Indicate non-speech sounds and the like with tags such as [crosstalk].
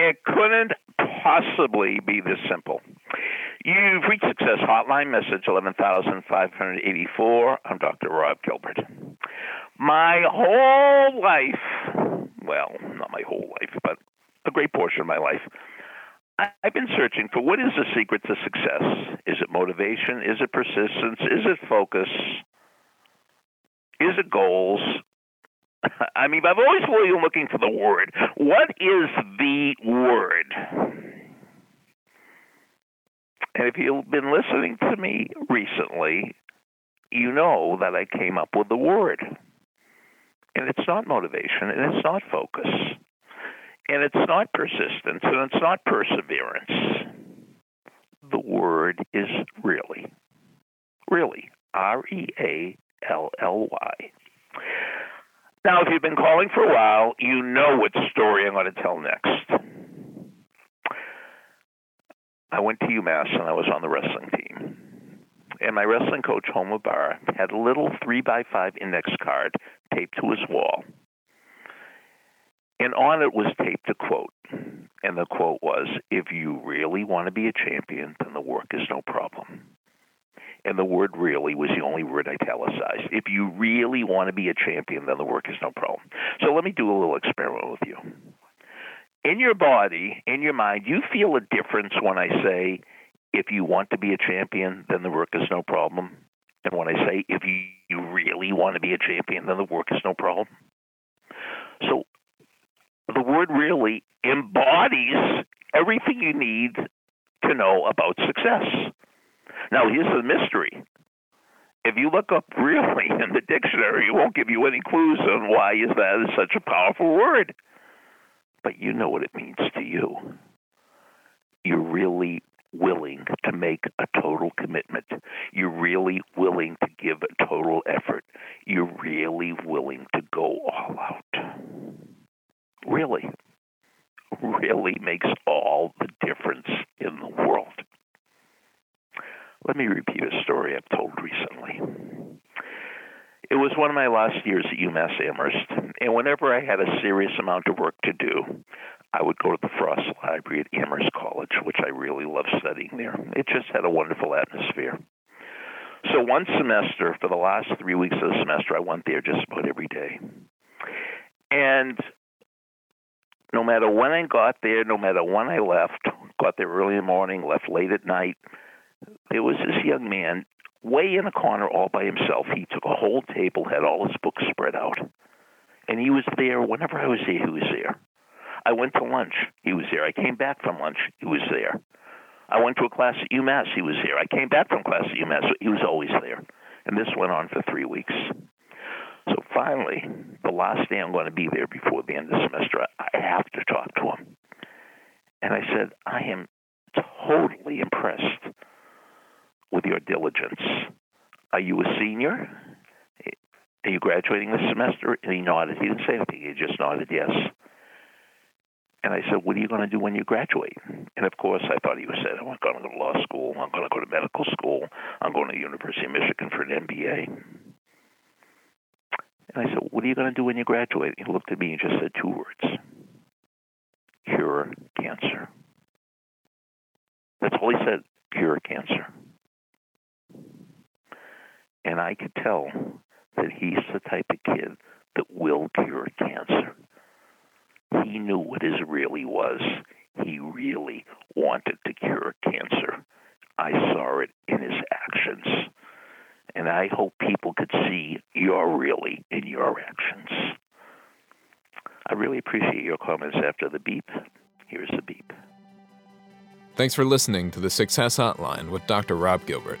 It couldn't possibly be this simple. You've reached Success Hotline, message 11584. I'm Dr. Rob Gilbert. My whole life, well, not my whole life, but a great portion of my life, I've been searching for what is the secret to success. Is it motivation? Is it persistence? Is it focus? Is it goals? [laughs] I mean, I've always been looking for the word. What is the word? And if you've been listening to me recently, you know that I came up with the word. And it's not motivation, and it's not focus, and it's not persistence, and it's not perseverance. The word is really. Really. R E A L L Y. Now, if you've been calling for a while, you know what story I'm going to tell next. I went to UMass and I was on the wrestling team. And my wrestling coach, Homer Barr, had a little three by five index card taped to his wall. And on it was taped a quote. And the quote was If you really want to be a champion, then the work is no problem. And the word really was the only word italicized. If you really want to be a champion, then the work is no problem. So let me do a little experiment with you in your body, in your mind, you feel a difference when I say, if you want to be a champion, then the work is no problem. And when I say, if you, you really want to be a champion, then the work is no problem. So the word really embodies everything you need to know about success. Now, here's the mystery. If you look up really [laughs] in the dictionary, it won't give you any clues on why is that such a powerful word but you know what it means to you. You're really willing to make a total commitment. You're really willing to give a total effort. You're really willing to go all out. Really. Really makes all the difference. Let me repeat a story I've told recently. It was one of my last years at UMass Amherst, and whenever I had a serious amount of work to do, I would go to the Frost Library at Amherst College, which I really loved studying there. It just had a wonderful atmosphere. So one semester, for the last three weeks of the semester, I went there just about every day. And no matter when I got there, no matter when I left, got there early in the morning, left late at night, there was this young man way in a corner all by himself. He took a whole table, had all his books spread out, and he was there whenever I was there. He was there. I went to lunch. He was there. I came back from lunch. He was there. I went to a class at UMass. He was there. I came back from class at UMass. He was always there. And this went on for three weeks. So finally, the last day I'm going to be there before the end of the semester, I have to talk to him. And I said, I am totally impressed with your diligence. Are you a senior? Are you graduating this semester? And he nodded. He didn't say anything. He just nodded yes. And I said, What are you going to do when you graduate? And of course, I thought he was saying, I'm going to go to law school. I'm going to go to medical school. I'm going to the University of Michigan for an MBA. And I said, What are you going to do when you graduate? He looked at me and just said two words cure cancer. That's all he said cure cancer. And I could tell that he's the type of kid that will cure cancer. He knew what his really was. He really wanted to cure cancer. I saw it in his actions. And I hope people could see your really in your actions. I really appreciate your comments after the beep. Here's the beep. Thanks for listening to the Success Hotline with Dr. Rob Gilbert